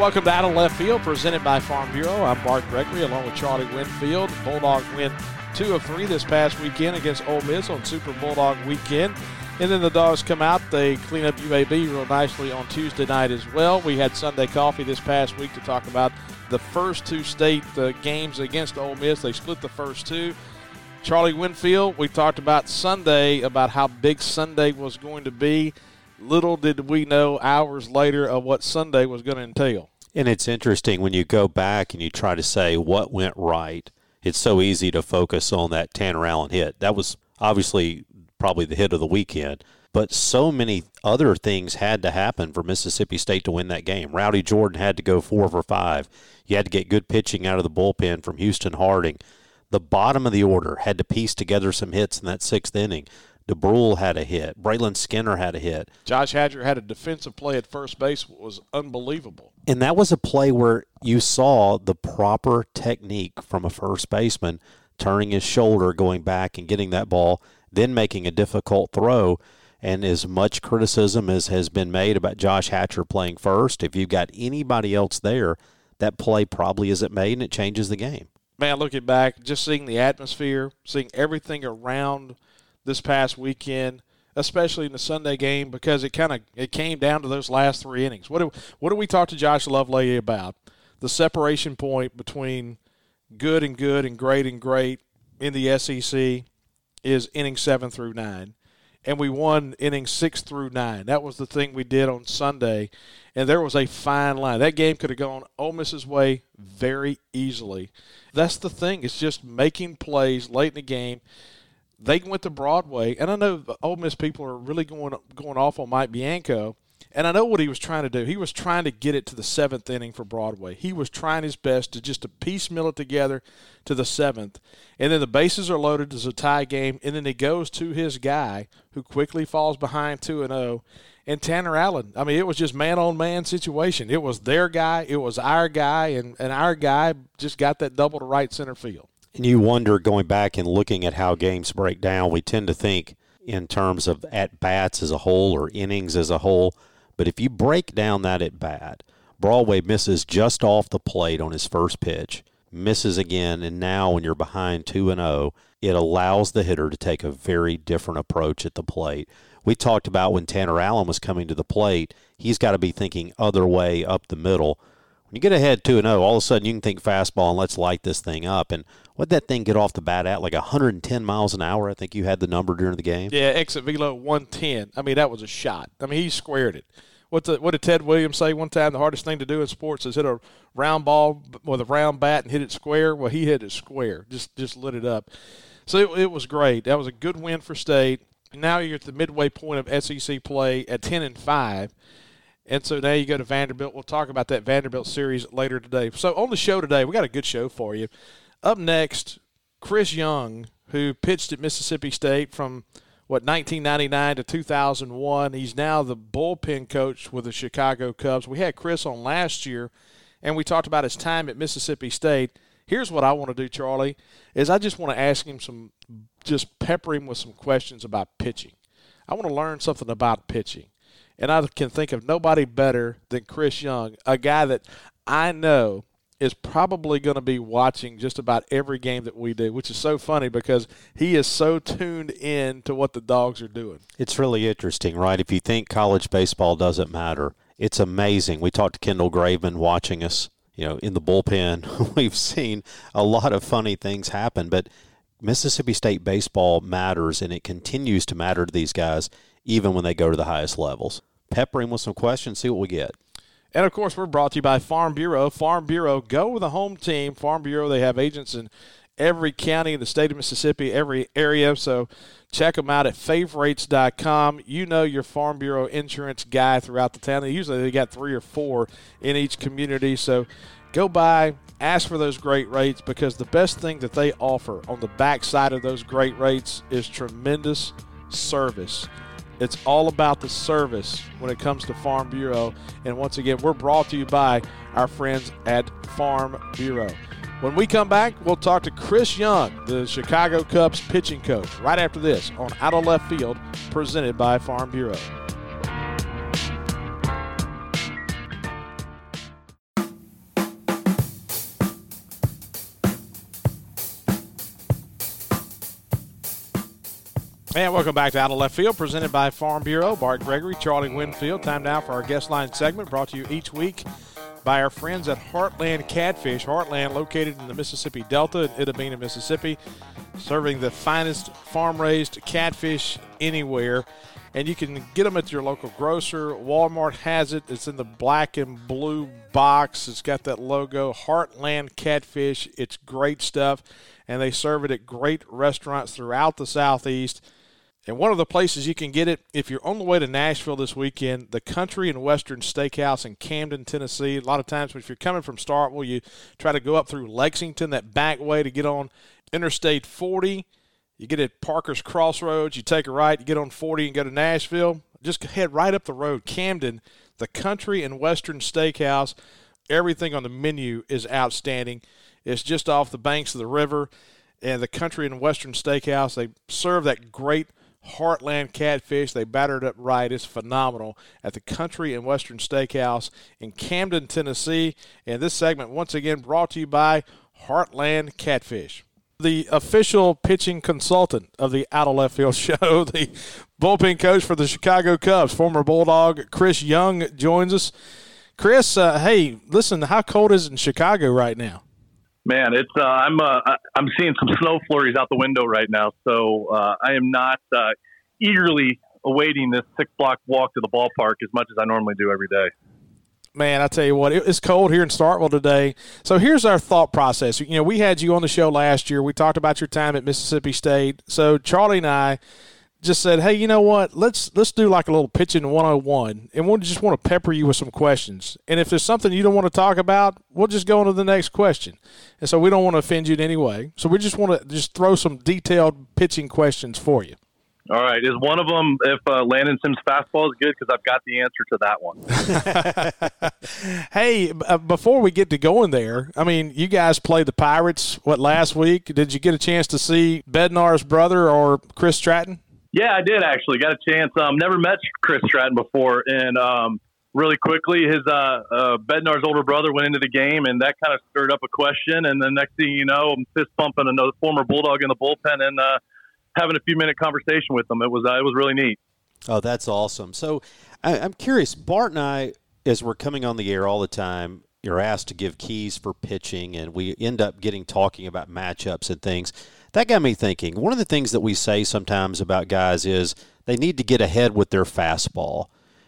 welcome to Out of Left Field, presented by Farm Bureau. I'm Bart Gregory, along with Charlie Winfield. Bulldogs win two of three this past weekend against Ole Miss on Super Bulldog Weekend. And then the Dogs come out. They clean up UAB real nicely on Tuesday night as well. We had Sunday coffee this past week to talk about the first two state uh, games against Ole Miss. They split the first two. Charlie Winfield, we talked about Sunday, about how big Sunday was going to be. Little did we know hours later of what Sunday was going to entail. And it's interesting when you go back and you try to say what went right. It's so easy to focus on that Tanner Allen hit. That was obviously probably the hit of the weekend. But so many other things had to happen for Mississippi State to win that game. Rowdy Jordan had to go four for five. You had to get good pitching out of the bullpen from Houston Harding. The bottom of the order had to piece together some hits in that sixth inning. DeBrule had a hit. Braylon Skinner had a hit. Josh Hatcher had a defensive play at first base was unbelievable. And that was a play where you saw the proper technique from a first baseman turning his shoulder, going back and getting that ball then making a difficult throw. And as much criticism as has been made about Josh Hatcher playing first, if you've got anybody else there, that play probably isn't made and it changes the game. Man, looking back, just seeing the atmosphere, seeing everything around this past weekend, especially in the Sunday game, because it kind of it came down to those last three innings. What do, what do we talk to Josh Lovelady about? The separation point between good and good and great and great in the SEC is inning seven through nine. And we won inning six through nine. That was the thing we did on Sunday. And there was a fine line. That game could have gone Ole Miss's way very easily. That's the thing. It's just making plays late in the game. They went to Broadway, and I know the Ole Miss people are really going going off on Mike Bianco and I know what he was trying to do. He was trying to get it to the seventh inning for Broadway. He was trying his best to just to piecemeal it together to the seventh. And then the bases are loaded. There's a tie game. And then he goes to his guy who quickly falls behind 2 and 0. And Tanner Allen, I mean, it was just man on man situation. It was their guy, it was our guy, and, and our guy just got that double to right center field. And you wonder, going back and looking at how games break down, we tend to think in terms of at bats as a whole or innings as a whole. But if you break down that at bat, Broadway misses just off the plate on his first pitch, misses again, and now when you're behind 2 and 0, it allows the hitter to take a very different approach at the plate. We talked about when Tanner Allen was coming to the plate, he's got to be thinking other way up the middle. When you get ahead 2 0, all of a sudden you can think fastball and let's light this thing up. And what that thing get off the bat at? Like 110 miles an hour? I think you had the number during the game. Yeah, exit velo 110. I mean, that was a shot. I mean, he squared it. What, the, what did Ted Williams say one time? The hardest thing to do in sports is hit a round ball with a round bat and hit it square. Well, he hit it square, just just lit it up. So it, it was great. That was a good win for State. Now you're at the midway point of SEC play at 10 and 5. And so now you go to Vanderbilt. We'll talk about that Vanderbilt series later today. So on the show today, we got a good show for you. Up next, Chris Young, who pitched at Mississippi State from – what 1999 to 2001. He's now the bullpen coach with the Chicago Cubs. We had Chris on last year, and we talked about his time at Mississippi State. Here's what I want to do, Charlie, is I just want to ask him some, just pepper him with some questions about pitching. I want to learn something about pitching. And I can think of nobody better than Chris Young, a guy that I know is probably going to be watching just about every game that we do, which is so funny because he is so tuned in to what the dogs are doing. It's really interesting, right? If you think college baseball doesn't matter, it's amazing. We talked to Kendall Graveman watching us, you know, in the bullpen. We've seen a lot of funny things happen, but Mississippi State baseball matters and it continues to matter to these guys even when they go to the highest levels. Pepper him with some questions, see what we get. And of course, we're brought to you by Farm Bureau. Farm Bureau, go with a home team. Farm Bureau, they have agents in every county in the state of Mississippi, every area. So check them out at favorites.com. You know your Farm Bureau insurance guy throughout the town. They usually they got three or four in each community. So go by, ask for those great rates because the best thing that they offer on the backside of those great rates is tremendous service. It's all about the service when it comes to Farm Bureau. And once again, we're brought to you by our friends at Farm Bureau. When we come back, we'll talk to Chris Young, the Chicago Cubs pitching coach, right after this on Out of Left Field, presented by Farm Bureau. And welcome back to Out of Left Field, presented by Farm Bureau. Bart Gregory, Charlie Winfield. Time now for our guest line segment, brought to you each week by our friends at Heartland Catfish. Heartland, located in the Mississippi Delta in Itta Bena, Mississippi, serving the finest farm raised catfish anywhere. And you can get them at your local grocer. Walmart has it. It's in the black and blue box. It's got that logo, Heartland Catfish. It's great stuff. And they serve it at great restaurants throughout the Southeast. And one of the places you can get it, if you're on the way to Nashville this weekend, the Country and Western Steakhouse in Camden, Tennessee. A lot of times, if you're coming from Starkville, you try to go up through Lexington, that back way to get on Interstate 40. You get at Parker's Crossroads, you take a right, you get on 40 and go to Nashville. Just head right up the road, Camden, the Country and Western Steakhouse. Everything on the menu is outstanding. It's just off the banks of the river. And the Country and Western Steakhouse, they serve that great – Heartland Catfish. They battered up right. It's phenomenal at the Country and Western Steakhouse in Camden, Tennessee. And this segment, once again, brought to you by Heartland Catfish. The official pitching consultant of the Out of Left Field show, the bullpen coach for the Chicago Cubs, former Bulldog Chris Young, joins us. Chris, uh, hey, listen, how cold is it in Chicago right now? Man, it's uh, I'm uh, I'm seeing some snow flurries out the window right now, so uh, I am not uh, eagerly awaiting this six block walk to the ballpark as much as I normally do every day. Man, I tell you what, it's cold here in Starkville today. So here's our thought process. You know, we had you on the show last year. We talked about your time at Mississippi State. So Charlie and I just said, "Hey, you know what? Let's let's do like a little pitching 101, and we'll just want to pepper you with some questions. And if there's something you don't want to talk about, we'll just go on to the next question. And so we don't want to offend you in any way. So we just want to just throw some detailed pitching questions for you. All right. Is one of them if uh, Landon Sims fastball is good? Because I've got the answer to that one. hey, uh, before we get to going there, I mean, you guys played the Pirates what last week? Did you get a chance to see Bednar's brother or Chris Stratton? Yeah, I did actually. Got a chance. Um, never met Chris Stratton before, and um, really quickly, his uh, uh, Bednar's older brother went into the game, and that kind of stirred up a question. And the next thing you know, I'm fist bumping another former Bulldog in the bullpen and uh, having a few minute conversation with him. It was uh, it was really neat. Oh, that's awesome. So I, I'm curious, Bart and I, as we're coming on the air all the time, you're asked to give keys for pitching, and we end up getting talking about matchups and things that got me thinking. One of the things that we say sometimes about guys is they need to get ahead with their fastball.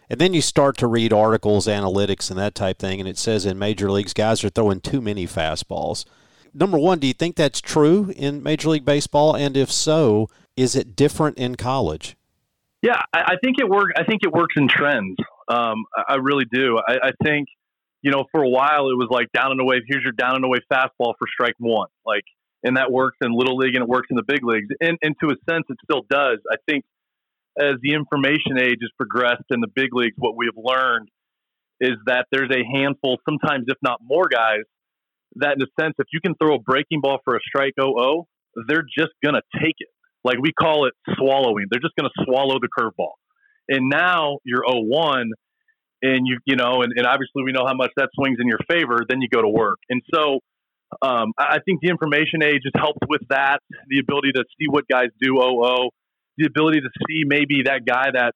And then you start to read articles, analytics, and that type thing, and it says in major leagues, guys are throwing too many fastballs. Number one, do you think that's true in Major League Baseball? And if so, is it different in college? Yeah, I, think it works. I think it works in trends. Um, I, really do. I, I, think, you know, for a while it was like down and away. Here's your down and away fastball for strike one. Like and that works in little league and it works in the big leagues. And, and to a sense, it still does. I think as the information age has progressed in the big leagues, what we have learned is that there's a handful, sometimes if not more guys, that in a sense, if you can throw a breaking ball for a strike 0 they're just going to take it. Like we call it swallowing. They're just going to swallow the curveball. And now you're 0 1, and you, you know, and, and obviously we know how much that swings in your favor, then you go to work. And so, um, I think the information age has helped with that. The ability to see what guys do 0 the ability to see maybe that guy that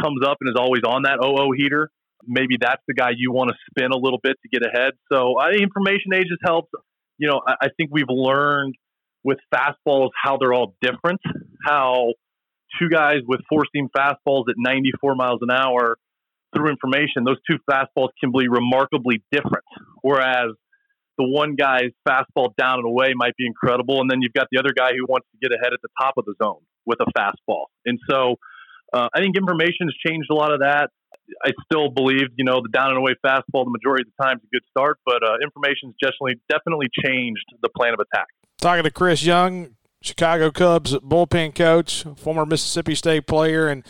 comes up and is always on that 0 heater. Maybe that's the guy you want to spin a little bit to get ahead. So information age has helped. You know, I, I think we've learned with fastballs how they're all different. How two guys with four seam fastballs at 94 miles an hour through information, those two fastballs can be remarkably different. Whereas the one guy's fastball down and away might be incredible, and then you've got the other guy who wants to get ahead at the top of the zone with a fastball. And so, uh, I think information has changed a lot of that. I still believe, you know, the down and away fastball the majority of the time is a good start, but uh, information's definitely definitely changed the plan of attack. Talking to Chris Young, Chicago Cubs bullpen coach, former Mississippi State player, and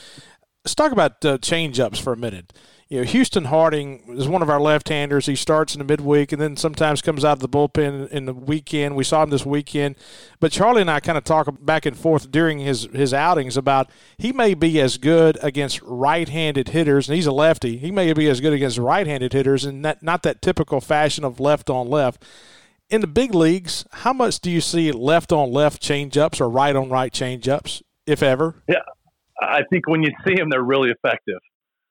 let's talk about uh, change ups for a minute you know, Houston Harding is one of our left-handers. He starts in the midweek and then sometimes comes out of the bullpen in the weekend. We saw him this weekend, but Charlie and I kind of talk back and forth during his his outings about he may be as good against right-handed hitters, and he's a lefty. He may be as good against right-handed hitters, and not not that typical fashion of left on left. In the big leagues, how much do you see left on left change ups or right on right change ups? if ever? Yeah, I think when you see them, they're really effective,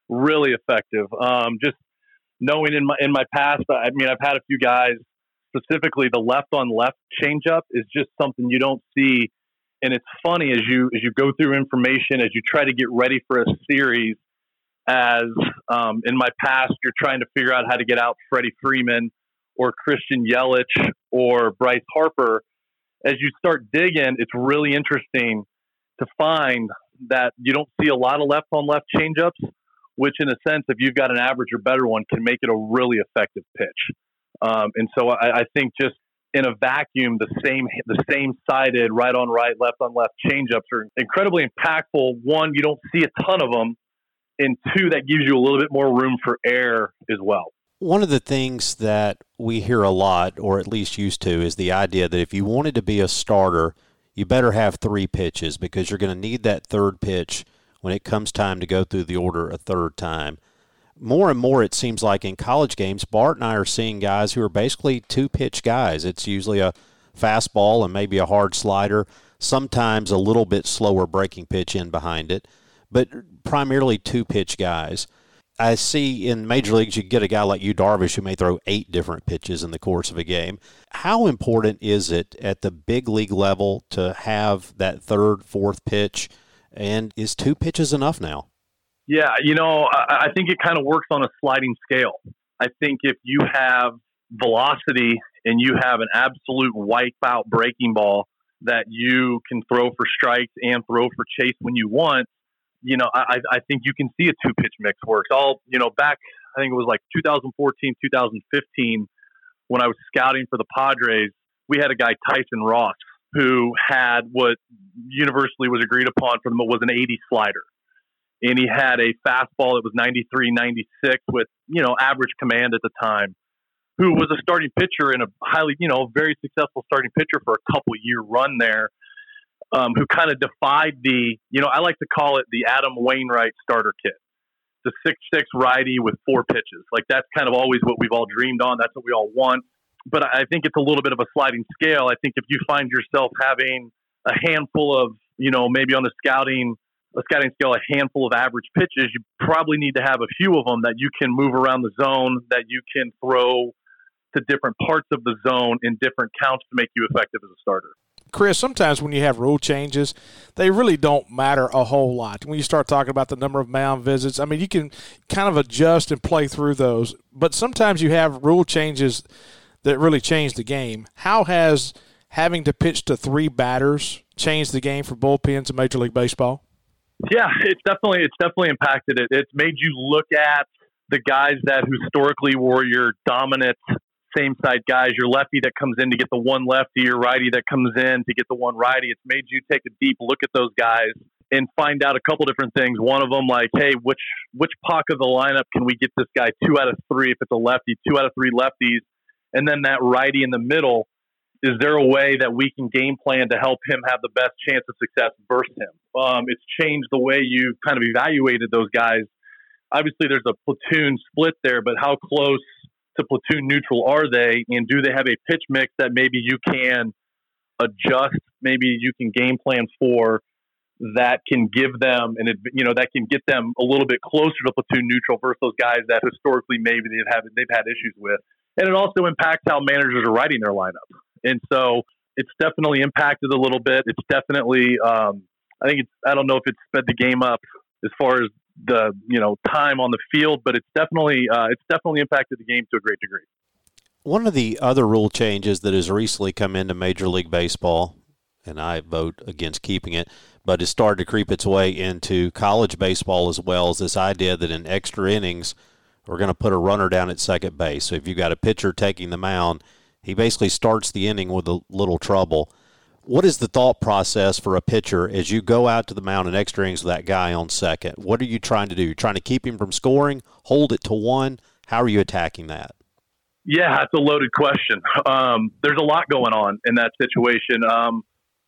really effective. Um, just knowing in my in my past, I mean, I've had a few guys specifically the left on left changeup is just something you don't see, and it's funny as you as you go through information as you try to get ready for a series. As um, in my past, you're trying to figure out how to get out Freddie Freeman or Christian Yelich or Bryce Harper. As you start digging, it's really interesting to find that you don't see a lot of left on left changeups, which in a sense, if you've got an average or better one, can make it a really effective pitch. Um, and so I, I think just in a vacuum, the same the same sided right on right, left on left changeups are incredibly impactful. One, you don't see a ton of them, and two, that gives you a little bit more room for air as well. One of the things that we hear a lot, or at least used to, is the idea that if you wanted to be a starter, you better have three pitches because you're going to need that third pitch when it comes time to go through the order a third time. More and more, it seems like in college games, Bart and I are seeing guys who are basically two pitch guys. It's usually a fastball and maybe a hard slider, sometimes a little bit slower breaking pitch in behind it, but primarily two pitch guys. I see in major leagues you get a guy like Yu Darvish who may throw eight different pitches in the course of a game. How important is it at the big league level to have that third, fourth pitch? And is two pitches enough now? Yeah, you know, I, I think it kind of works on a sliding scale. I think if you have velocity and you have an absolute wipeout breaking ball that you can throw for strikes and throw for chase when you want, you know, I, I think you can see a two pitch mix works. All, you know, back, I think it was like 2014, 2015, when I was scouting for the Padres, we had a guy, Tyson Ross, who had what universally was agreed upon them was an 80 slider. And he had a fastball that was 93, 96 with, you know, average command at the time, who was a starting pitcher and a highly, you know, very successful starting pitcher for a couple year run there um, who kind of defied the, you know, I like to call it the Adam Wainwright starter kit, the six six righty with four pitches. Like that's kind of always what we've all dreamed on. That's what we all want. But I think it's a little bit of a sliding scale. I think if you find yourself having a handful of, you know, maybe on the scouting a scouting scale, a handful of average pitches, you probably need to have a few of them that you can move around the zone, that you can throw to different parts of the zone in different counts to make you effective as a starter. Chris, sometimes when you have rule changes, they really don't matter a whole lot. When you start talking about the number of mound visits, I mean, you can kind of adjust and play through those. But sometimes you have rule changes that really change the game. How has having to pitch to three batters changed the game for bullpens in Major League Baseball? Yeah, it's definitely it's definitely impacted it. It's made you look at the guys that historically were your dominant same side guys, your lefty that comes in to get the one lefty, your righty that comes in to get the one righty. It's made you take a deep look at those guys and find out a couple different things. One of them, like, hey, which which pocket of the lineup can we get this guy two out of three if it's a lefty, two out of three lefties, and then that righty in the middle. Is there a way that we can game plan to help him have the best chance of success versus him? Um, it's changed the way you've kind of evaluated those guys. Obviously, there's a platoon split there, but how close to platoon neutral are they, and do they have a pitch mix that maybe you can adjust, maybe you can game plan for that can give them and you know that can get them a little bit closer to platoon neutral versus those guys that historically maybe they've had they've had issues with, and it also impacts how managers are writing their lineup, and so it's definitely impacted a little bit. It's definitely um, I think it's I don't know if it's sped the game up as far as the you know time on the field, but it's definitely uh, it's definitely impacted the game to a great degree. One of the other rule changes that has recently come into Major League Baseball, and I vote against keeping it, but it's started to creep its way into college baseball as well, is this idea that in extra innings, we're going to put a runner down at second base. So if you've got a pitcher taking the mound, he basically starts the inning with a little trouble what is the thought process for a pitcher as you go out to the mound and extra innings with that guy on second? What are you trying to do? You're trying to keep him from scoring, hold it to one. How are you attacking that? Yeah, that's a loaded question. Um, there's a lot going on in that situation. Um,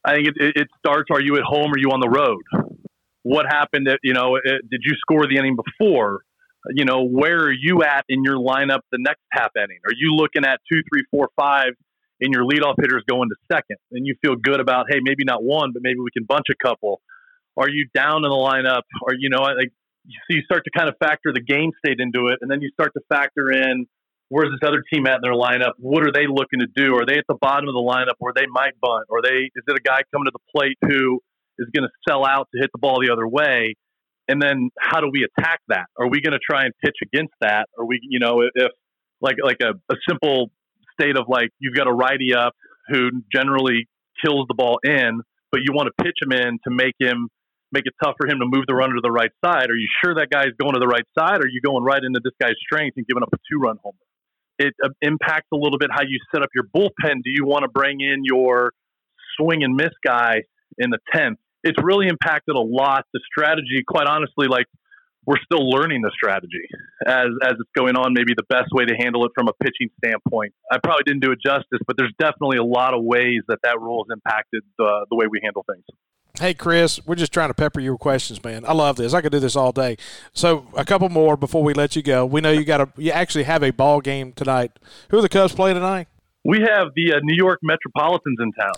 I think it, it, starts: Are you at home? Are you on the road? What happened? At, you know, it, did you score the inning before? You know, where are you at in your lineup the next half inning? Are you looking at two, three, four, five? And your leadoff hitters go into second, and you feel good about, hey, maybe not one, but maybe we can bunch a couple. Are you down in the lineup? Or you know, like so you start to kind of factor the game state into it, and then you start to factor in where's this other team at in their lineup? What are they looking to do? Are they at the bottom of the lineup where they might bunt? Or they is it a guy coming to the plate who is going to sell out to hit the ball the other way? And then how do we attack that? Are we going to try and pitch against that? Or we, you know, if like like a, a simple state of like you've got a righty up who generally kills the ball in, but you want to pitch him in to make him make it tough for him to move the runner to the right side. Are you sure that guy's going to the right side? Or are you going right into this guy's strength and giving up a two run homer? It uh, impacts a little bit how you set up your bullpen. Do you want to bring in your swing and miss guy in the 10th? It's really impacted a lot. The strategy, quite honestly, like we're still learning the strategy as as it's going on. Maybe the best way to handle it from a pitching standpoint. I probably didn't do it justice, but there's definitely a lot of ways that that rule has impacted the the way we handle things. Hey, Chris, we're just trying to pepper you with questions, man. I love this. I could do this all day. So, a couple more before we let you go. We know you got a, you actually have a ball game tonight. Who are the Cubs play tonight? We have the uh, New York Metropolitans in town.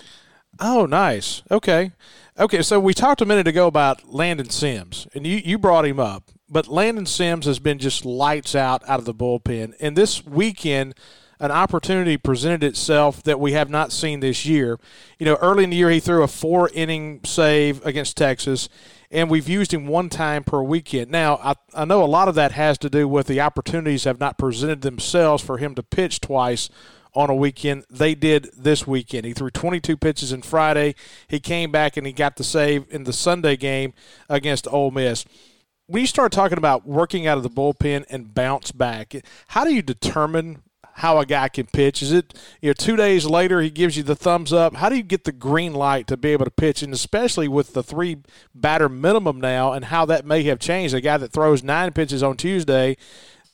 Oh, nice. Okay. Okay, so we talked a minute ago about Landon Sims, and you, you brought him up. But Landon Sims has been just lights out out of the bullpen. And this weekend, an opportunity presented itself that we have not seen this year. You know, early in the year, he threw a four inning save against Texas, and we've used him one time per weekend. Now, I, I know a lot of that has to do with the opportunities have not presented themselves for him to pitch twice on a weekend. They did this weekend. He threw 22 pitches in Friday. He came back and he got the save in the Sunday game against Ole Miss when you start talking about working out of the bullpen and bounce back, how do you determine how a guy can pitch? Is it you know two days later he gives you the thumbs up? How do you get the green light to be able to pitch? And especially with the three batter minimum now, and how that may have changed. A guy that throws nine pitches on Tuesday,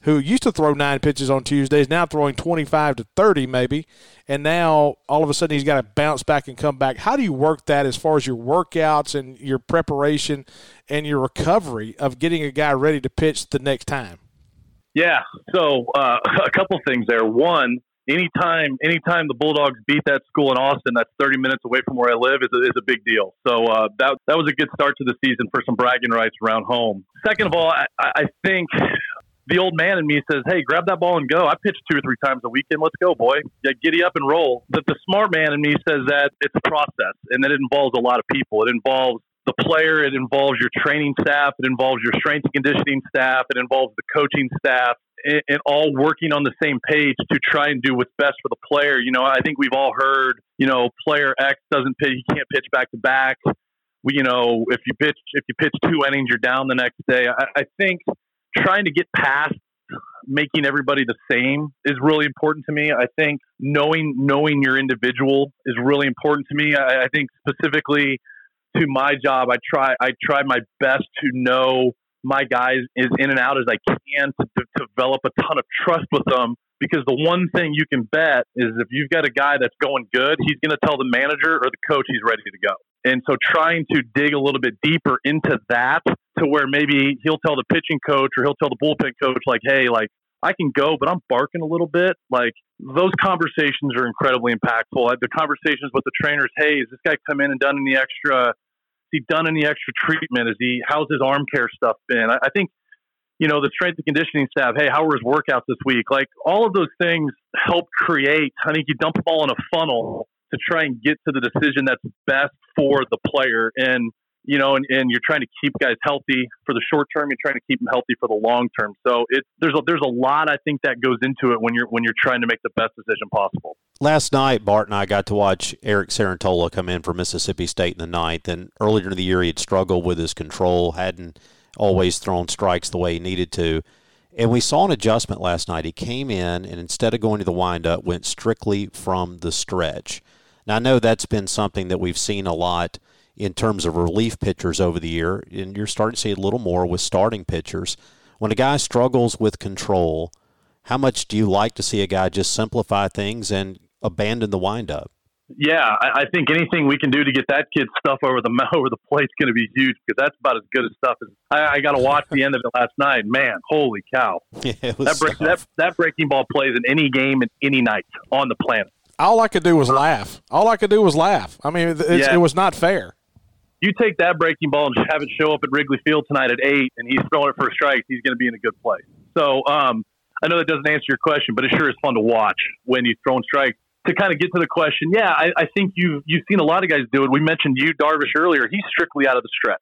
who used to throw nine pitches on Tuesdays, now throwing twenty five to thirty maybe, and now all of a sudden he's got to bounce back and come back. How do you work that as far as your workouts and your preparation and your recovery of getting a guy ready to pitch the next time? Yeah. So uh, a couple things there. One, anytime anytime the Bulldogs beat that school in Austin, that's 30 minutes away from where I live, is a, is a big deal. So uh, that that was a good start to the season for some bragging rights around home. Second of all, I, I think the old man in me says, "Hey, grab that ball and go." I pitch two or three times a weekend. Let's go, boy. Yeah, giddy up and roll. But the smart man in me says that it's a process and that it involves a lot of people. It involves the player, it involves your training staff, it involves your strength and conditioning staff, it involves the coaching staff, and, and, all working on the same page to try and do what's best for the player. You know, I think we've all heard, you know, player X doesn't pitch, he can't pitch back to back. We, you know, if you pitch if you pitch two innings, you're down the next day. I, I think trying to get past making everybody the same is really important to me. I think knowing knowing your individual is really important to me. I, I think specifically to my job, I try I try my best to know my guys as in and out as I can to, to develop a ton of trust with them. Because the one thing you can bet is if you've got a guy that's going good, he's going to tell the manager or the coach he's ready to go. And so trying to dig a little bit deeper into that to where maybe he'll tell the pitching coach or he'll tell the bullpen coach, like, hey, like, I can go, but I'm barking a little bit. Like those conversations are incredibly impactful. The conversations with the trainers, hey, has this guy come in and done any extra he done any extra treatment? Is he how's his arm care stuff been? I, I think you know the strength and conditioning staff. Hey, how were his workouts this week? Like all of those things help create. I think you dump them all in a funnel to try and get to the decision that's best for the player. And you know, and, and you're trying to keep guys healthy for the short term. You're trying to keep them healthy for the long term. So it there's a, there's a lot I think that goes into it when you're when you're trying to make the best decision possible. Last night, Bart and I got to watch Eric Cerantola come in for Mississippi State in the ninth, and earlier in the year he had struggled with his control, hadn't always thrown strikes the way he needed to. And we saw an adjustment last night. He came in and instead of going to the windup, went strictly from the stretch. Now I know that's been something that we've seen a lot in terms of relief pitchers over the year, and you're starting to see a little more with starting pitchers. When a guy struggles with control, how much do you like to see a guy just simplify things and abandon the windup? Yeah, I, I think anything we can do to get that kid's stuff over the over the plate is going to be huge because that's about as good as stuff as I, I got to watch the end of it last night. Man, holy cow! Yeah, that, break, that that breaking ball plays in any game and any night on the planet. All I could do was laugh. All I could do was laugh. I mean, yeah. it was not fair you take that breaking ball and have it show up at Wrigley Field tonight at eight, and he's throwing it for strikes, he's going to be in a good place. So um, I know that doesn't answer your question, but it sure is fun to watch when he's throwing strikes. To kind of get to the question, yeah, I, I think you've you've seen a lot of guys do it. We mentioned Yu Darvish, earlier. He's strictly out of the stretch,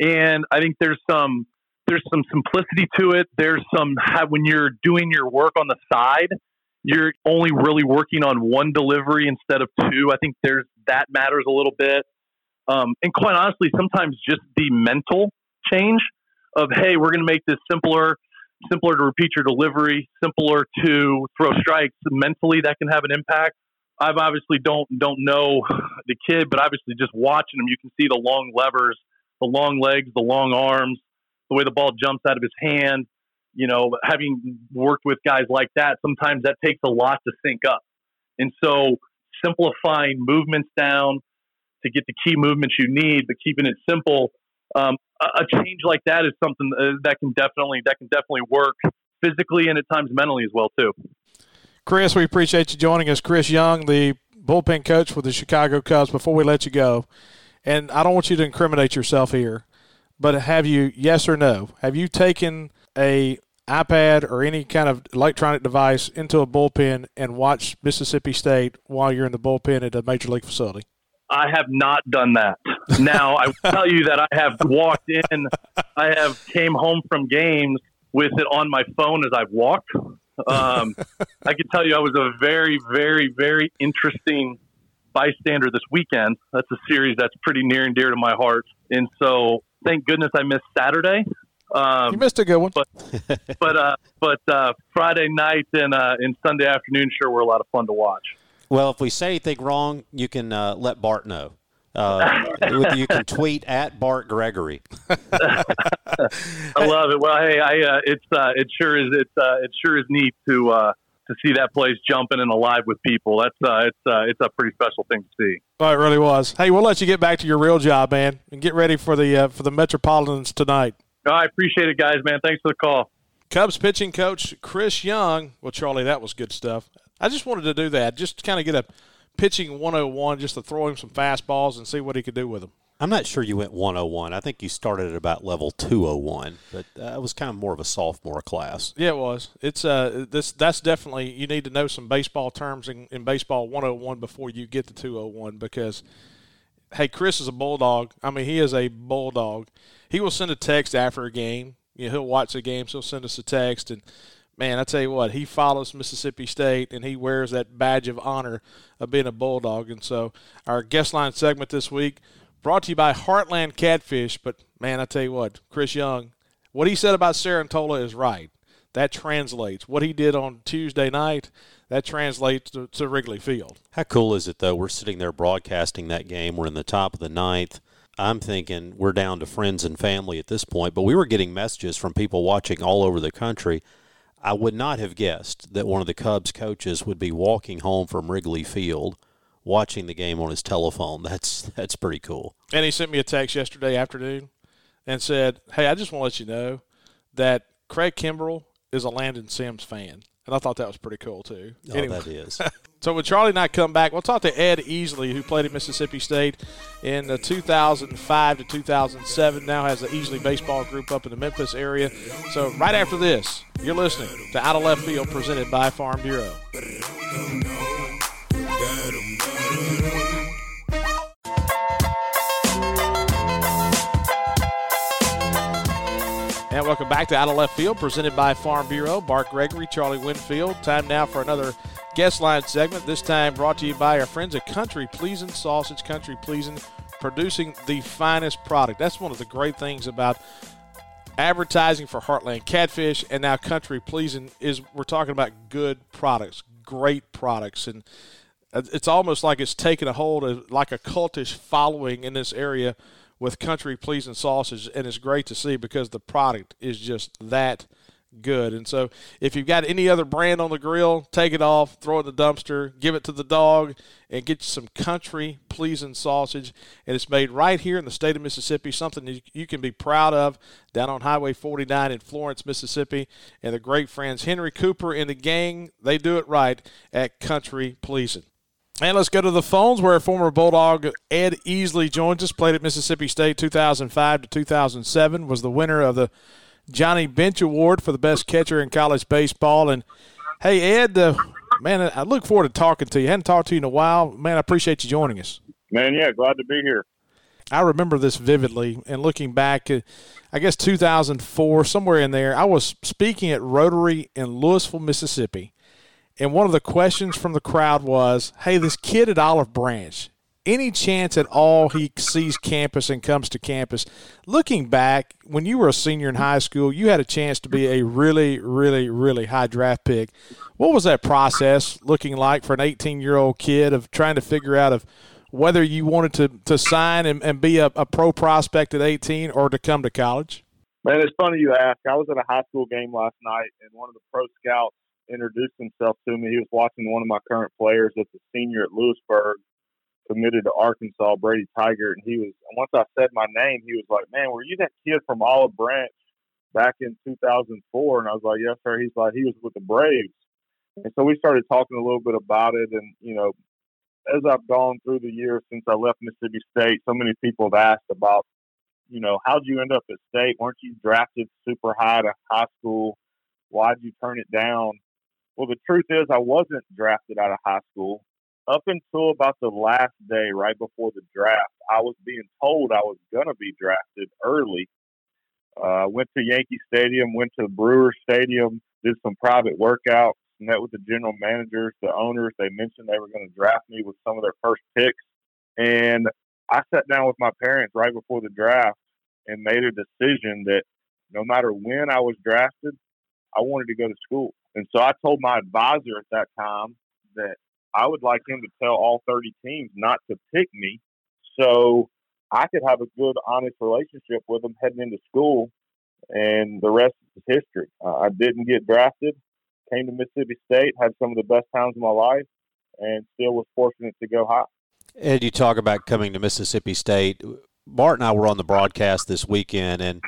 and I think there's some there's some simplicity to it. There's some when you're doing your work on the side, you're only really working on one delivery instead of two. I think there's that matters a little bit. Um, and quite honestly, sometimes just the mental change of hey, we're going to make this simpler simpler to repeat your delivery, simpler to throw strikes. Mentally, that can have an impact. I've obviously don't don't know the kid, but obviously just watching him, you can see the long levers, the long legs, the long arms, the way the ball jumps out of his hand. You know, having worked with guys like that, sometimes that takes a lot to sync up. And so, simplifying movements down to get the key movements you need, but keeping it simple um, a, change like that is something uh, that can definitely that can definitely work physically and at times mentally as well too. Chris, we appreciate you joining us. Chris Young, the bullpen coach for the Chicago Cubs. Before we let you go, and I don't want you to incriminate yourself here, but have you, yes or no, have you taken a iPad or any kind of electronic device into a bullpen and watched Mississippi State while you're in the bullpen at a major league facility? I have not done that. Now I will tell you that I have walked in. I have came home from games with it on my phone as I've walked. Um, I can tell you I was a very, very, very interesting bystander this weekend. That's a series that's pretty near and dear to my heart, and so thank goodness I missed Saturday. Um, you missed a good one, but but uh, but uh, Friday night and uh, and Sunday afternoon sure were a lot of fun to watch. Well, if we say anything wrong, you can uh, let Bart know. Uh, you can tweet at Bart Gregory. I love it. Well, hey, I uh, it's uh, it sure is it's uh, it sure is neat to uh, to see that place jumping and alive with people. That's uh, it's uh, it's a pretty special thing to see. Oh, it really was. Hey, we'll let you get back to your real job, man, and get ready for the uh, for the Metropolitans tonight. Oh, I appreciate it, guys, man. Thanks for the call. Cubs pitching coach Chris Young. Well, Charlie, that was good stuff. I just wanted to do that, just to kind of get a pitching 101, just to throw him some fastballs and see what he could do with them. I'm not sure you went 101. I think you started at about level 201, but uh, it was kind of more of a sophomore class. Yeah, it was. It's uh this that's definitely you need to know some baseball terms in, in baseball 101 before you get to 201 because hey, Chris is a bulldog. I mean, he is a bulldog. He will send a text after a game. You know, he'll watch the game, so he'll send us a text and man, I tell you what, he follows Mississippi State and he wears that badge of honor of being a Bulldog. And so, our guest line segment this week brought to you by Heartland Catfish. But man, I tell you what, Chris Young, what he said about Cerantola is right. That translates. What he did on Tuesday night, that translates to, to Wrigley Field. How cool is it, though? We're sitting there broadcasting that game. We're in the top of the ninth. I'm thinking we're down to friends and family at this point, but we were getting messages from people watching all over the country I would not have guessed that one of the Cubs coaches would be walking home from Wrigley Field watching the game on his telephone. That's that's pretty cool. And he sent me a text yesterday afternoon and said, "Hey, I just want to let you know that Craig Kimbrel is a Landon Sims fan." And I thought that was pretty cool too. Oh, anyway. that is. so when Charlie and I come back, we'll talk to Ed Easley, who played at Mississippi State in 2005 to 2007. Now has the Easley baseball group up in the Memphis area. So right after this, you're listening to Out of Left Field, presented by Farm Bureau. And welcome back to Out of Left Field, presented by Farm Bureau. Bart Gregory, Charlie Winfield. Time now for another guest line segment. This time brought to you by our friends at Country Pleasing Sausage. Country Pleasing, producing the finest product. That's one of the great things about advertising for Heartland Catfish and now Country Pleasing is we're talking about good products, great products, and it's almost like it's taken a hold of like a cultish following in this area with country pleasing sausage, and it's great to see because the product is just that good. And so, if you've got any other brand on the grill, take it off, throw it in the dumpster, give it to the dog, and get some country pleasing sausage. And it's made right here in the state of Mississippi, something you can be proud of down on Highway 49 in Florence, Mississippi. And the great friends Henry Cooper and the gang, they do it right at Country Pleasing. And let's go to the phones where former Bulldog Ed Easley joins us. Played at Mississippi State 2005 to 2007. Was the winner of the Johnny Bench Award for the best catcher in college baseball. And hey, Ed, uh, man, I look forward to talking to you. I hadn't talked to you in a while. Man, I appreciate you joining us. Man, yeah, glad to be here. I remember this vividly, and looking back, uh, I guess 2004, somewhere in there, I was speaking at Rotary in Louisville, Mississippi, and one of the questions from the crowd was, "Hey, this kid at Olive Branch, any chance at all he sees campus and comes to campus. Looking back, when you were a senior in high school, you had a chance to be a really, really, really high draft pick. What was that process looking like for an 18 year old kid of trying to figure out of whether you wanted to, to sign and, and be a, a pro prospect at 18 or to come to college? Man, it's funny you ask. I was at a high school game last night, and one of the pro scouts introduced himself to me. He was watching one of my current players that's a senior at Lewisburg committed to Arkansas, Brady Tygart, and he was. Once I said my name, he was like, "Man, were you that kid from Olive Branch back in 2004?" And I was like, "Yes, sir." He's like, "He was with the Braves," and so we started talking a little bit about it. And you know, as I've gone through the years since I left Mississippi State, so many people have asked about, you know, how'd you end up at State? weren't you drafted super high to high school? Why'd you turn it down? Well, the truth is, I wasn't drafted out of high school up until about the last day, right before the draft, I was being told I was going to be drafted early. Uh, went to Yankee Stadium, went to Brewer Stadium, did some private workouts, met with the general managers, the owners. They mentioned they were going to draft me with some of their first picks. And I sat down with my parents right before the draft and made a decision that no matter when I was drafted, I wanted to go to school. And so I told my advisor at that time that I would like him to tell all 30 teams not to pick me so I could have a good, honest relationship with them heading into school. And the rest is history. Uh, I didn't get drafted, came to Mississippi State, had some of the best times of my life, and still was fortunate to go high. Ed, you talk about coming to Mississippi State. Bart and I were on the broadcast this weekend, and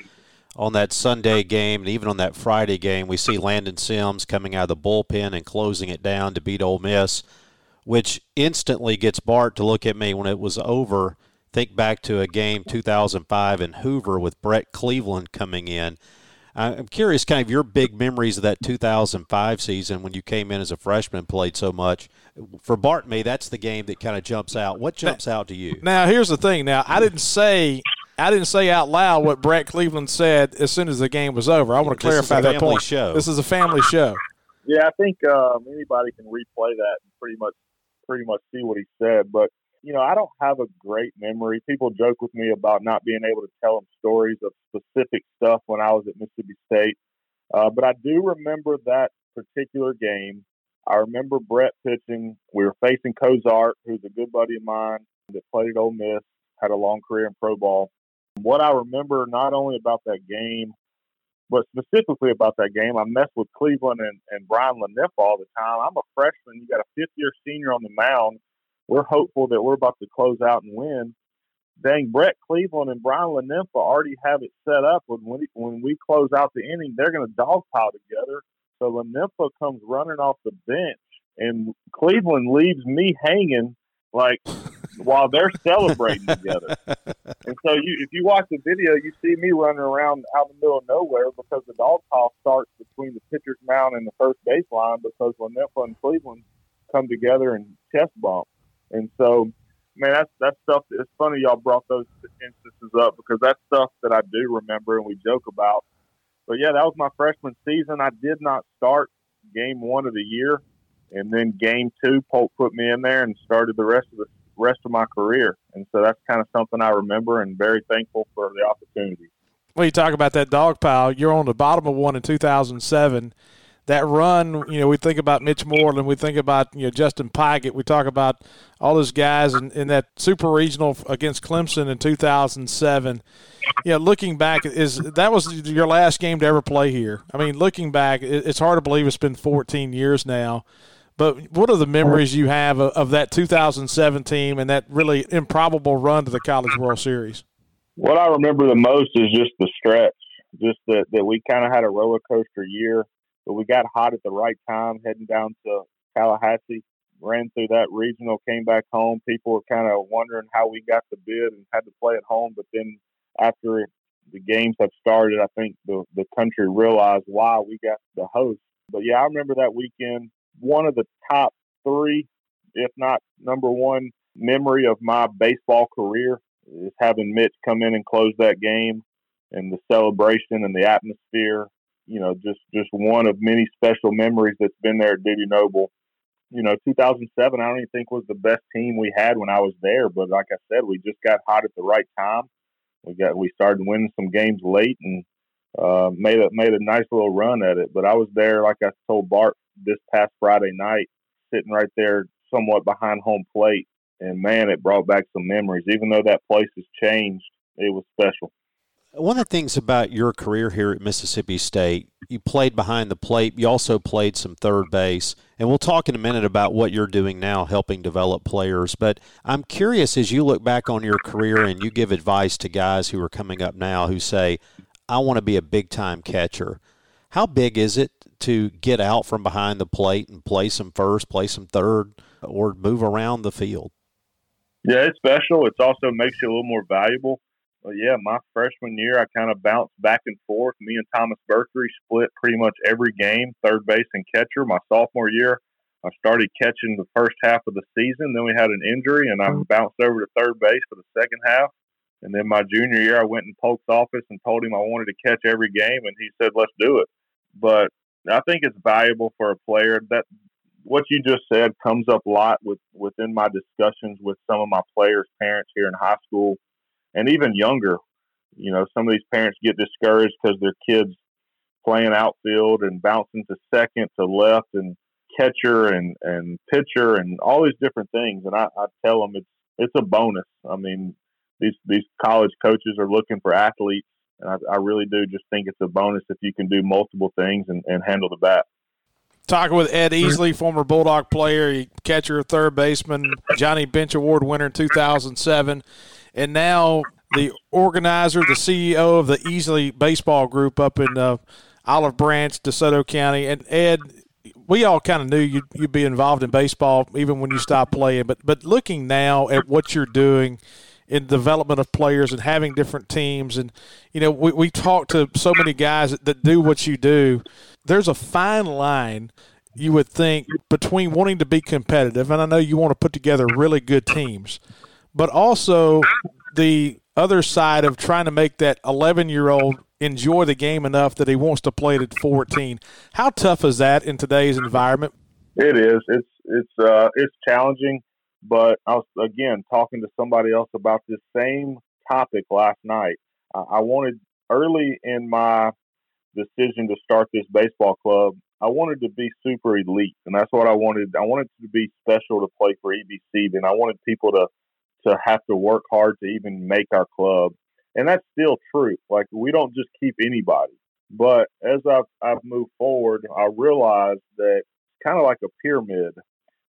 on that Sunday game and even on that Friday game, we see Landon Sims coming out of the bullpen and closing it down to beat Ole Miss which instantly gets Bart to look at me when it was over. Think back to a game 2005 in Hoover with Brett Cleveland coming in. I'm curious, kind of your big memories of that 2005 season when you came in as a freshman and played so much. For Bart and me, that's the game that kind of jumps out. What jumps out to you? Now, here's the thing. Now, I didn't say I didn't say out loud what Brett Cleveland said as soon as the game was over. I want to clarify that point. Show. This is a family show. Yeah, I think um, anybody can replay that and pretty much pretty much see what he said. But you know, I don't have a great memory. People joke with me about not being able to tell them stories of specific stuff when I was at Mississippi State. Uh, but I do remember that particular game. I remember Brett pitching. We were facing Cozart, who's a good buddy of mine that played at Ole Miss, had a long career in pro ball. What I remember not only about that game, but specifically about that game, I messed with Cleveland and, and Brian Laniff all the time. I'm a freshman. You got a fifth year senior on the mound. We're hopeful that we're about to close out and win. Dang, Brett Cleveland and Brian Laniff already have it set up. When we, when we close out the inning, they're going to dogpile together. So Laniff comes running off the bench, and Cleveland leaves me hanging like while they're celebrating together. And so you, if you watch the video, you see me running around out in the middle of nowhere because the dog pile starts between the pitcher's mound and the first baseline because Lanifa and Cleveland come together and chest bump. And so, man, that's that's stuff. That, it's funny y'all brought those instances up because that's stuff that I do remember and we joke about. But yeah, that was my freshman season. I did not start game one of the year, and then game two, Polk put me in there and started the rest of the rest of my career. And so that's kind of something I remember and very thankful for the opportunity. Well, you talk about that dog pile. You're on the bottom of one in 2007. That run, you know, we think about Mitch Moreland, we think about you know Justin Pigott, we talk about all those guys in, in that super regional against Clemson in 2007. Yeah, looking back, is that was your last game to ever play here? I mean, looking back, it's hard to believe it's been 14 years now. But what are the memories you have of, of that 2007 team and that really improbable run to the College World Series? What I remember the most is just the stretch, just that, that we kind of had a roller coaster year, but we got hot at the right time heading down to Tallahassee. ran through that regional, came back home. People were kind of wondering how we got the bid and had to play at home. But then after the games have started, I think the the country realized why we got the host. But yeah, I remember that weekend. One of the top three, if not number one, memory of my baseball career is having Mitch come in and close that game, and the celebration and the atmosphere. You know, just just one of many special memories that's been there at Dudy Noble you know, 2007, I don't even think was the best team we had when I was there. But like I said, we just got hot at the right time. We got we started winning some games late and uh, made a made a nice little run at it. But I was there, like I told Bart this past Friday night, sitting right there, somewhat behind home plate, and man, it brought back some memories. Even though that place has changed, it was special. One of the things about your career here at Mississippi State, you played behind the plate. You also played some third base. And we'll talk in a minute about what you're doing now, helping develop players. But I'm curious as you look back on your career and you give advice to guys who are coming up now who say, I want to be a big time catcher. How big is it to get out from behind the plate and play some first, play some third, or move around the field? Yeah, it's special. It also makes you a little more valuable but yeah, my freshman year, I kind of bounced back and forth. Me and Thomas Berkery split pretty much every game, third base and catcher. My sophomore year, I started catching the first half of the season. Then we had an injury, and I mm-hmm. bounced over to third base for the second half. And then my junior year, I went in Polk's office and told him I wanted to catch every game, and he said, "Let's do it." But I think it's valuable for a player that what you just said comes up a lot with within my discussions with some of my players' parents here in high school and even younger. You know, some of these parents get discouraged because their kids playing outfield and bouncing to second, to left, and catcher and and pitcher and all these different things. And I, I tell them it's it's a bonus. I mean, these these college coaches are looking for athletes, and I, I really do just think it's a bonus if you can do multiple things and, and handle the bat talking with Ed Easley, former Bulldog player, catcher, third baseman, Johnny Bench Award winner in 2007 and now the organizer, the CEO of the Easley Baseball Group up in uh, Olive Branch, DeSoto County. And Ed, we all kind of knew you'd, you'd be involved in baseball even when you stopped playing. But but looking now at what you're doing in development of players and having different teams, and you know we we talk to so many guys that, that do what you do. There's a fine line you would think between wanting to be competitive, and I know you want to put together really good teams but also the other side of trying to make that 11 year old enjoy the game enough that he wants to play it at 14. How tough is that in today's environment? It is. It's it's uh, it's challenging, but I was again talking to somebody else about this same topic last night. I, I wanted early in my decision to start this baseball club. I wanted to be super elite, and that's what I wanted. I wanted to be special to play for EBC. Then I wanted people to to have to work hard to even make our club. And that's still true. Like we don't just keep anybody. But as I've, I've moved forward, I realized that it's kind of like a pyramid.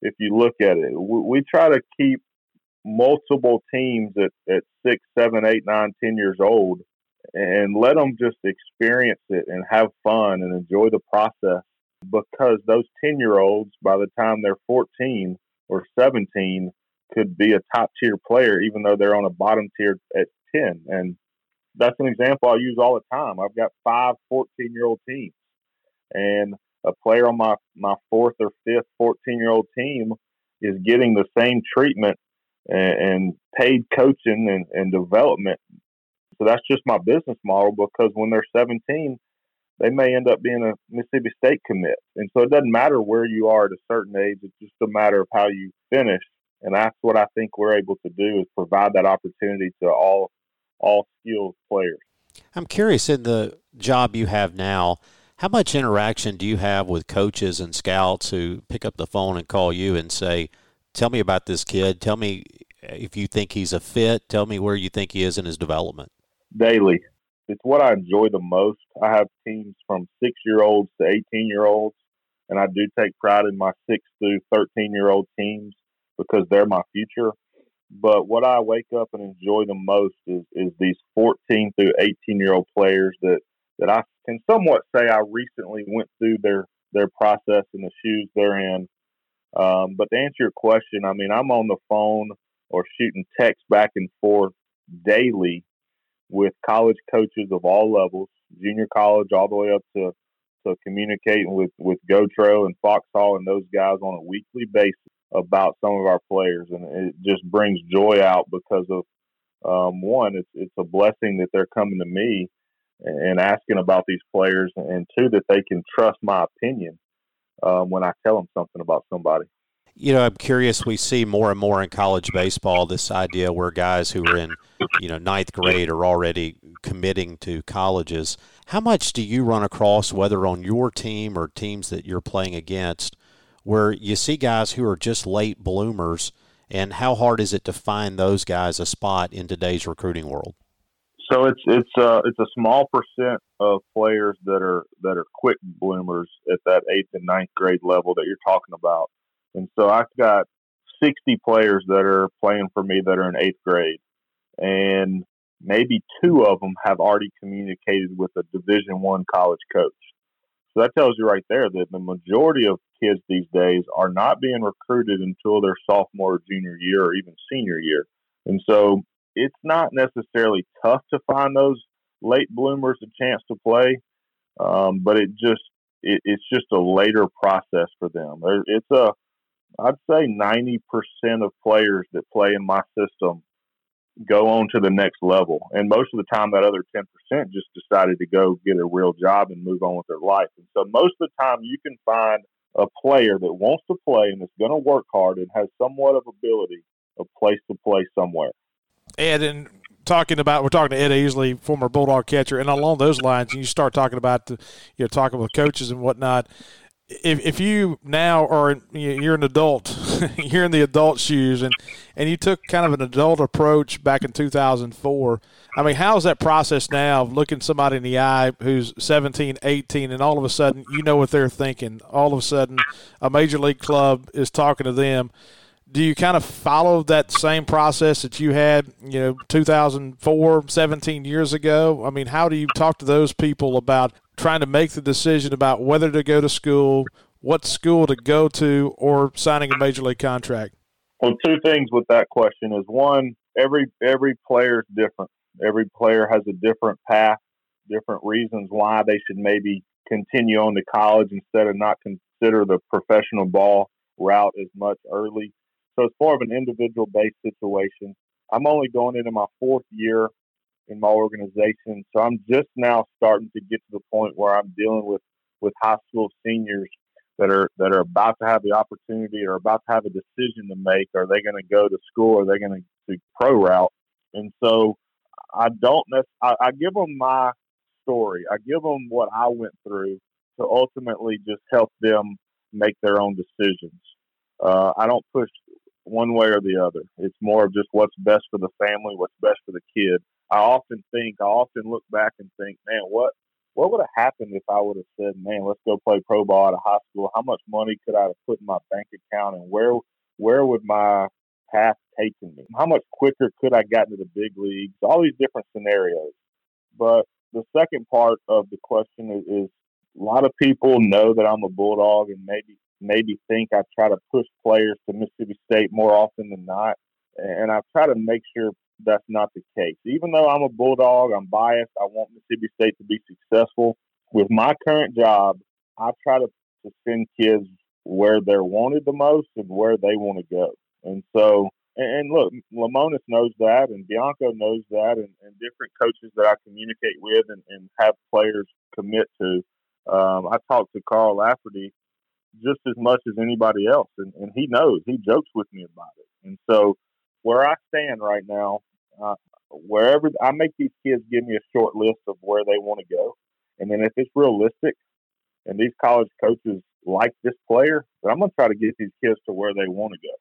If you look at it, we, we try to keep multiple teams at, at six, seven, eight, nine, ten years old and let them just experience it and have fun and enjoy the process because those 10 year olds, by the time they're 14 or 17, could be a top tier player, even though they're on a bottom tier at 10. And that's an example I use all the time. I've got five 14 year old teams, and a player on my, my fourth or fifth 14 year old team is getting the same treatment and, and paid coaching and, and development. So that's just my business model because when they're 17, they may end up being a Mississippi State commit. And so it doesn't matter where you are at a certain age, it's just a matter of how you finish. And that's what I think we're able to do is provide that opportunity to all all skilled players. I'm curious in the job you have now, how much interaction do you have with coaches and scouts who pick up the phone and call you and say, "Tell me about this kid. Tell me if you think he's a fit. Tell me where you think he is in his development." Daily. It's what I enjoy the most. I have teams from 6-year-olds to 18-year-olds, and I do take pride in my 6 through 13-year-old teams because they're my future. But what I wake up and enjoy the most is, is these 14 through 18 year old players that, that I can somewhat say I recently went through their, their process and the shoes they're in. Um, but to answer your question, I mean, I'm on the phone or shooting text back and forth daily with college coaches of all levels, junior college all the way up to to communicating with with Gautreau and Foxhall and those guys on a weekly basis about some of our players, and it just brings joy out because of um, one, it's it's a blessing that they're coming to me and asking about these players, and two, that they can trust my opinion um, when I tell them something about somebody. You know, I'm curious. We see more and more in college baseball this idea where guys who are in, you know, ninth grade are already committing to colleges. How much do you run across, whether on your team or teams that you're playing against, where you see guys who are just late bloomers, and how hard is it to find those guys a spot in today's recruiting world? So it's it's uh it's a small percent of players that are that are quick bloomers at that eighth and ninth grade level that you're talking about, and so I've got sixty players that are playing for me that are in eighth grade, and maybe two of them have already communicated with a Division One college coach. So that tells you right there that the majority of kids these days are not being recruited until their sophomore or junior year or even senior year. And so it's not necessarily tough to find those late bloomers a chance to play, um, but it just it, it's just a later process for them. It's a I'd say ninety percent of players that play in my system go on to the next level, and most of the time that other ten percent just decided to go get a real job and move on with their life. And so most of the time you can find a player that wants to play and is going to work hard and has somewhat of ability, a place to play somewhere. Ed, and talking about we're talking to Ed Easley, former Bulldog catcher, and along those lines, and you start talking about the, you know talking with coaches and whatnot. If, if you now are you're an adult, you're in the adult shoes, and and you took kind of an adult approach back in 2004. I mean, how's that process now of looking somebody in the eye who's 17, 18, and all of a sudden you know what they're thinking? All of a sudden, a major league club is talking to them do you kind of follow that same process that you had, you know, 2004, 17 years ago? I mean, how do you talk to those people about trying to make the decision about whether to go to school, what school to go to, or signing a major league contract? Well, two things with that question is one, every every player is different. Every player has a different path, different reasons why they should maybe continue on to college instead of not consider the professional ball route as much early. So it's more of an individual based situation. I'm only going into my fourth year in my organization, so I'm just now starting to get to the point where I'm dealing with with high school seniors that are that are about to have the opportunity or about to have a decision to make. Are they going to go to school? Are they going to pro route? And so I don't. I, I give them my story. I give them what I went through to ultimately just help them make their own decisions. Uh, I don't push one way or the other. It's more of just what's best for the family, what's best for the kid. I often think, I often look back and think, man, what what would have happened if I would have said, man, let's go play pro ball out of high school? How much money could I have put in my bank account, and where where would my path taken me? How much quicker could I get into the big leagues? All these different scenarios. But the second part of the question is, is a lot of people know that I'm a bulldog and maybe maybe think I try to push players to Mississippi State more often than not. And I try to make sure that's not the case. Even though I'm a Bulldog, I'm biased. I want Mississippi State to be successful. With my current job, I try to, to send kids where they're wanted the most and where they want to go. And so, and, look, Lemonis knows that, and Bianco knows that, and, and different coaches that I communicate with and, and have players commit to. Um, I talked to Carl Lafferty just as much as anybody else, and, and he knows. He jokes with me about it. And so, where I stand right now, uh, wherever I make these kids give me a short list of where they want to go, and then if it's realistic, and these college coaches like this player, then I'm going to try to get these kids to where they want to go.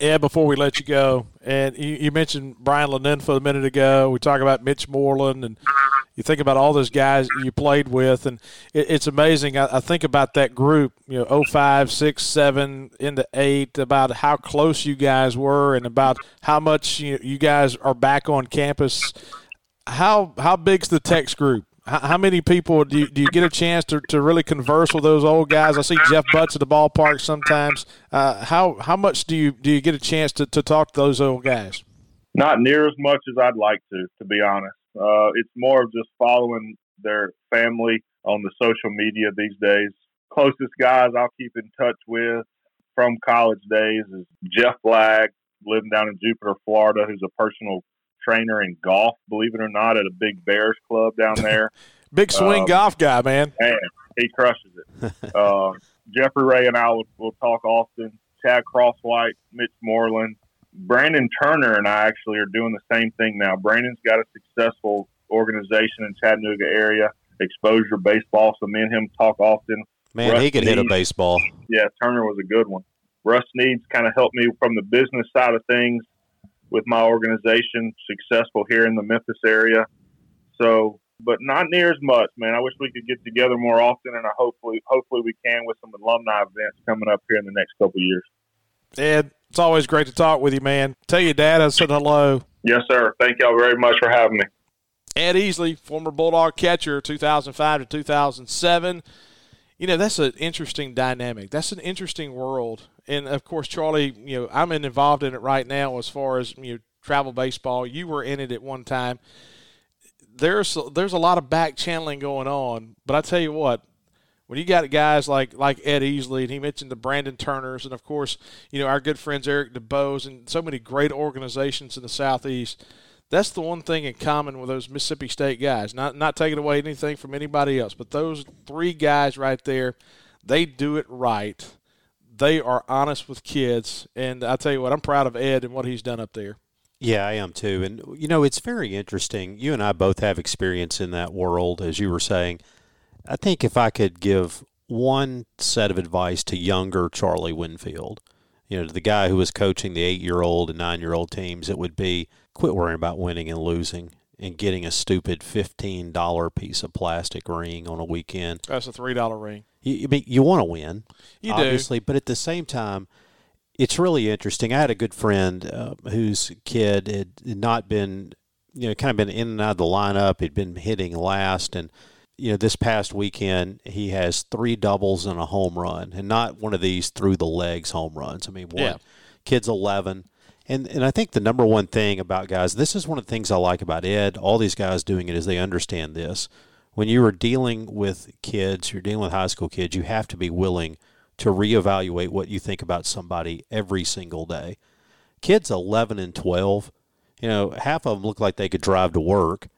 Yeah, before we let you go, and you, you mentioned Brian LaNinfa a minute ago. We talk about Mitch Moreland and you think about all those guys you played with, and it, it's amazing. I, I, think about that group, you know, 05, 6, 7, into 8, about how close you guys were and about how much you, you guys are back on campus. How how big's the Tex group? How, many people do you, do you get a chance to, to really converse with those old guys? I see Jeff Butts at the ballpark sometimes. Uh, how how much do you do you get a chance to, to talk to those old guys? Not near as much as I'd like to, to be honest. Uh, it's more of just following their family on the social media these days. Closest guys I'll keep in touch with from college days is Jeff Black, living down in Jupiter, Florida, who's a personal trainer in golf, believe it or not, at a big Bears club down there. big swing um, golf guy, man. Man, he crushes it. uh, Jeffrey Rea and I will, will talk often. Chad Crosswhite, Mitch Moreland, Brandon Turner, and I actually are doing the same thing now. Brandon's got a successful organization in Chattanooga area, Exposure Baseball. So me and him talk often. Man, Russ he could Needs, hit a baseball. Yeah, Turner was a good one. Russ Needs kind of helped me from the business side of things with my organization, successful here in the Memphis area. So, but not near as much, man. I wish we could get together more often, and I hopefully, hopefully, we can with some alumni events coming up here in the next couple years. Ed, it's always great to talk with you, man. Tell your dad I said hello. Yes, sir. Thank y'all very much for having me. Ed Easley, former Bulldog catcher, 2005 to 2007. You know, that's an interesting dynamic. That's an interesting world. And of course, Charlie, you know, I'm involved in it right now as far as, you know, travel baseball. You were in it at one time. There's there's a lot of back channeling going on, but I tell you what, when you got guys like like Ed Easley, and he mentioned the Brandon Turners, and of course, you know our good friends Eric DuBose, and so many great organizations in the southeast that's the one thing in common with those Mississippi State guys. Not not taking away anything from anybody else, but those three guys right there, they do it right. They are honest with kids, and I tell you what, I'm proud of Ed and what he's done up there. Yeah, I am too. And you know, it's very interesting. You and I both have experience in that world, as you were saying. I think if I could give one set of advice to younger Charlie Winfield, you know, to the guy who was coaching the eight-year-old and nine-year-old teams, it would be quit worrying about winning and losing and getting a stupid fifteen dollar piece of plastic ring on a weekend. That's a three dollar ring. You, you, you want to win, you do. obviously, do. but at the same time, it's really interesting. I had a good friend uh, whose kid had not been, you know, kind of been in and out of the lineup. He'd been hitting last, and you know, this past weekend he has three doubles and a home run, and not one of these through the legs home runs. I mean, one yeah. kid's eleven and and I think the number one thing about guys, this is one of the things I like about Ed. All these guys doing it is they understand this. When you are dealing with kids, you're dealing with high school kids, you have to be willing to reevaluate what you think about somebody every single day. Kids 11 and 12, you know, half of them look like they could drive to work.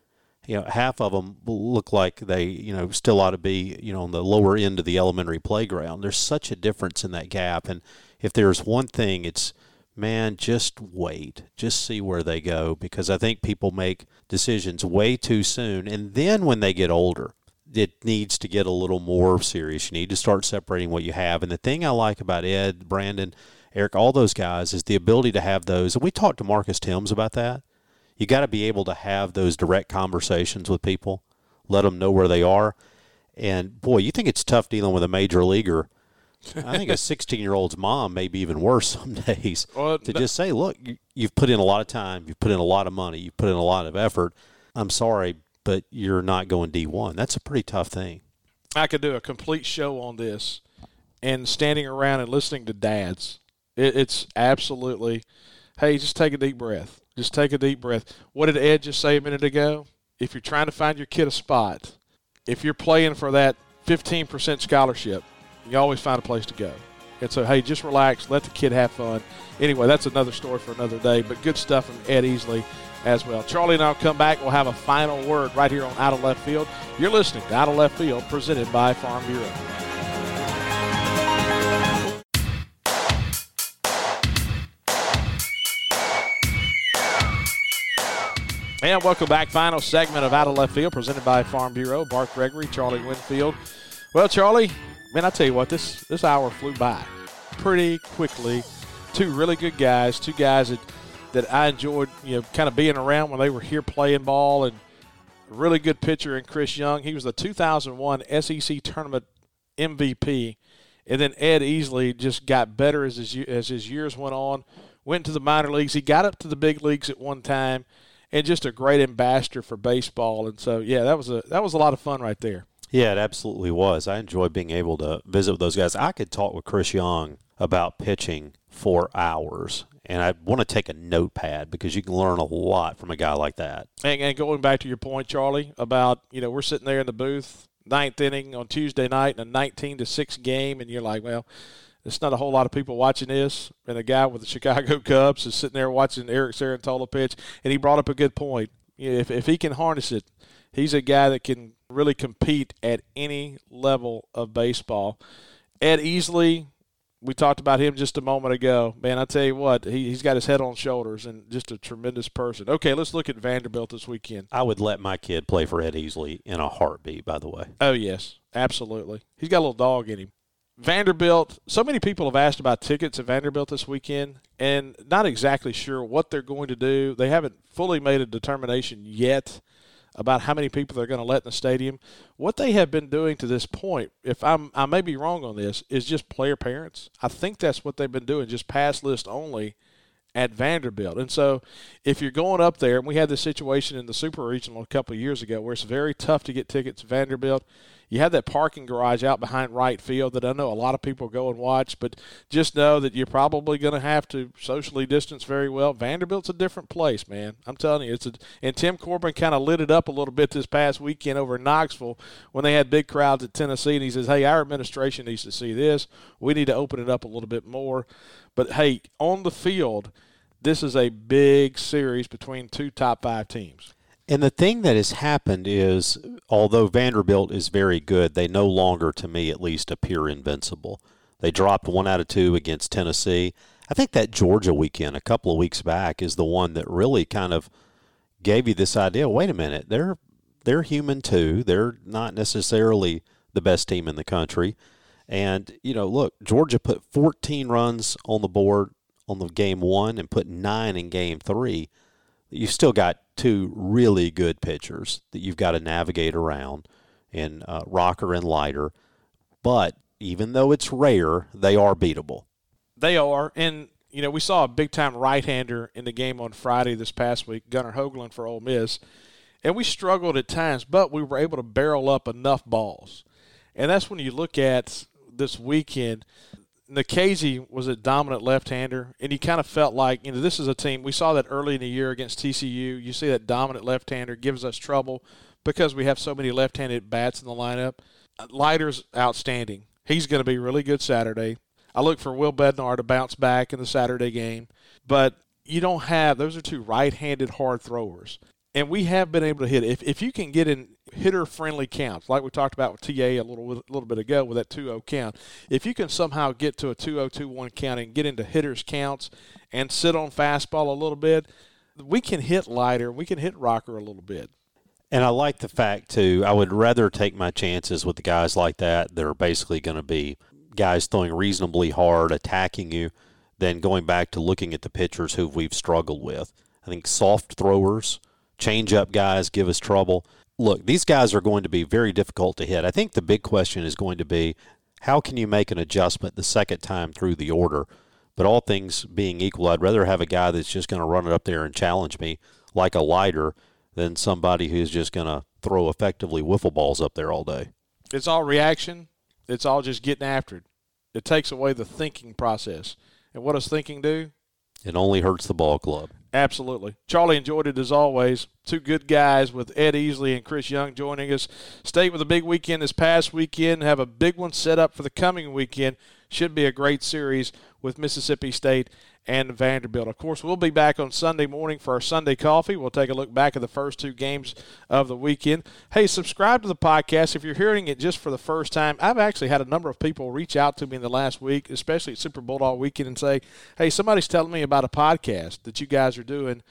You know, half of them look like they, you know, still ought to be, you know, on the lower end of the elementary playground. There's such a difference in that gap. And if there's one thing, it's man, just wait. Just see where they go because I think people make decisions way too soon. And then when they get older, it needs to get a little more serious. You need to start separating what you have. And the thing I like about Ed, Brandon, Eric, all those guys is the ability to have those. And we talked to Marcus Thames about that. You got to be able to have those direct conversations with people, let them know where they are. And boy, you think it's tough dealing with a major leaguer I think a 16 year old's mom may be even worse some days well, to just say, look, you, you've put in a lot of time, you've put in a lot of money, you've put in a lot of effort. I'm sorry, but you're not going D1. That's a pretty tough thing. I could do a complete show on this and standing around and listening to dads. It, it's absolutely, hey, just take a deep breath. Just take a deep breath. What did Ed just say a minute ago? If you're trying to find your kid a spot, if you're playing for that 15% scholarship, you always find a place to go. And so, hey, just relax, let the kid have fun. Anyway, that's another story for another day, but good stuff from Ed Easley as well. Charlie and I'll come back. We'll have a final word right here on Out of Left Field. You're listening to Out of Left Field, presented by Farm Bureau. And welcome back. Final segment of Out of Left Field, presented by Farm Bureau. Bart Gregory, Charlie Winfield. Well, Charlie, man, I tell you what, this this hour flew by pretty quickly. Two really good guys, two guys that that I enjoyed, you know, kind of being around when they were here playing ball, and really good pitcher in Chris Young. He was the 2001 SEC tournament MVP, and then Ed Easley just got better as his as his years went on. Went to the minor leagues. He got up to the big leagues at one time, and just a great ambassador for baseball. And so, yeah, that was a that was a lot of fun right there. Yeah, it absolutely was. I enjoyed being able to visit with those guys. I could talk with Chris Young about pitching for hours, and I want to take a notepad because you can learn a lot from a guy like that. And, and going back to your point, Charlie, about you know we're sitting there in the booth, ninth inning on Tuesday night in a 19 to six game, and you're like, well. it's not a whole lot of people watching this, and a guy with the Chicago Cubs is sitting there watching Eric Cerantola pitch, and he brought up a good point. You know, if, if he can harness it, he's a guy that can really compete at any level of baseball. Ed Easley, we talked about him just a moment ago. Man, I tell you what, he, has got his head on shoulders and just a tremendous person. Okay, let's look at Vanderbilt this weekend. I would let my kid play for Ed Easley in a heartbeat, by the way. Oh, yes, absolutely. He's got a little dog in him. Vanderbilt, so many people have asked about tickets at Vanderbilt this weekend and not exactly sure what they're going to do. They haven't fully made a determination yet about how many people they're going to let in the stadium. What they have been doing to this point, if I'm I may be wrong on this, is just player parents. I think that's what they've been doing, just pass list only at Vanderbilt. And so if you're going up there, and we had this situation in the Super Regional a couple of years ago where it's very tough to get tickets Vanderbilt you have that parking garage out behind right field that I know a lot of people go and watch, but just know that you're probably going to have to socially distance very well. Vanderbilt's a different place, man. I'm telling you, it's a, and Tim Corbin kind of lit it up a little bit this past weekend over in Knoxville when they had big crowds at Tennessee, and he says, "Hey, our administration needs to see this. We need to open it up a little bit more." But hey, on the field, this is a big series between two top five teams. And the thing that has happened is, although Vanderbilt is very good, they no longer, to me at least, appear invincible. They dropped one out of two against Tennessee. I think that Georgia weekend a couple of weeks back is the one that really kind of gave you this idea. Wait a minute, they're they're human too. They're not necessarily the best team in the country. And you know, look, Georgia put 14 runs on the board on the game 1 and put 9 in game 3 you've still got two really good pitchers that you've got to navigate around in uh, Rocker and Leiter. But even though it's rare, they are beatable. They are. And, you know, we saw a big time right hander in the game on Friday this past week, Gunnar Hoglund for Ole Miss. And we struggled at times, but we were able to barrel up enough balls. And that's when you look at this weekend Nikhazy was a dominant left-hander, and you kind of felt like you know this is a team. We saw that early in the year against TCU. You see that dominant left-hander gives us trouble because we have so many left-handed bats in the lineup. Leiter's outstanding. He's going to be really good Saturday. I look for Will Bednar to bounce back in the Saturday game, but you don't have those are two right-handed hard throwers, and we have been able to hit. If if you can get in hitter friendly counts, like we talked about with TA a little a little bit ago with that 2-0 count. If you can somehow get to a 2-0 2-1 count and get into hitters counts and sit on fastball a little bit, we can hit Leiter, we can hit Rocker a little bit. And I like the fact too. I would rather take my chances with the guys like that that are basically going to be guys throwing reasonably hard, attacking you, than going back to looking at the pitchers who we've struggled with. I think soft throwers, change up guys give us trouble look, these guys are going to be very difficult to hit. I think the big question is going to be how can you make an adjustment the second time through the order? But all things being equal, I'd rather have a guy that's just going to run it up there and challenge me like a Leiter than somebody who's just going to throw effectively wiffle balls up there all day. It's all reaction. It's all just getting after it. It takes away the thinking process. And what does thinking do? It only hurts the ball club. Absolutely. Charlie enjoyed it as always. Two good guys with Ed Easley and Chris Young joining us. State with a big weekend this past weekend. Have a big one set up for the coming weekend. Should be a great series with Mississippi State and Vanderbilt. Of course, we'll be back on Sunday morning for our Sunday coffee. We'll take a look back at the first two games of the weekend. Hey, subscribe to the podcast if you're hearing it just for the first time. I've actually had a number of people reach out to me in the last week, especially at Super Bulldog weekend, and say, "Hey, somebody's telling me about a podcast that you guys are doing."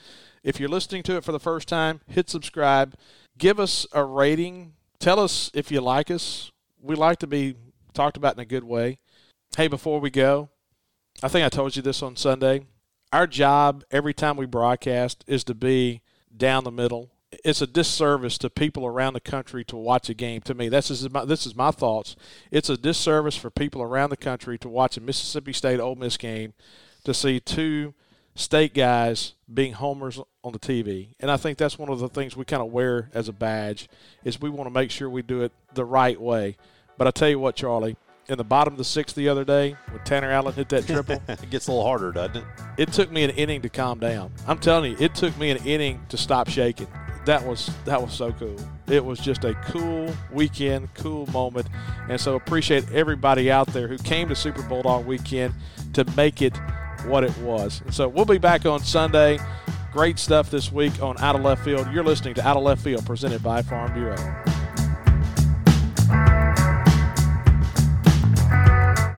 If you're listening to it for the first time, hit subscribe. Give us a rating. Tell us if you like us. We like to be talked about in a good way. Hey, before we go, I think I told you this on Sunday. Our job every time we broadcast is to be down the middle. It's a disservice to people around the country to watch a game. To me, this is my, this is my thoughts. It's a disservice for people around the country to watch a Mississippi State Ole Miss game to see two state guys being homers on the TV. And I think that's one of the things we kind of wear as a badge is we want to make sure we do it the right way. But I tell you what, Charlie, in the bottom of the sixth the other day when Tanner Allen hit that triple, it gets a little harder, doesn't it? It took me an inning to calm down. I'm telling you, it took me an inning to stop shaking. That was that was so cool. It was just a cool weekend, cool moment, and so appreciate everybody out there who came to Super Bulldog weekend to make it what it was. And so we'll be back on Sunday. Great stuff this week on Out of Left Field. You're listening to Out of Left Field presented by Farm Bureau.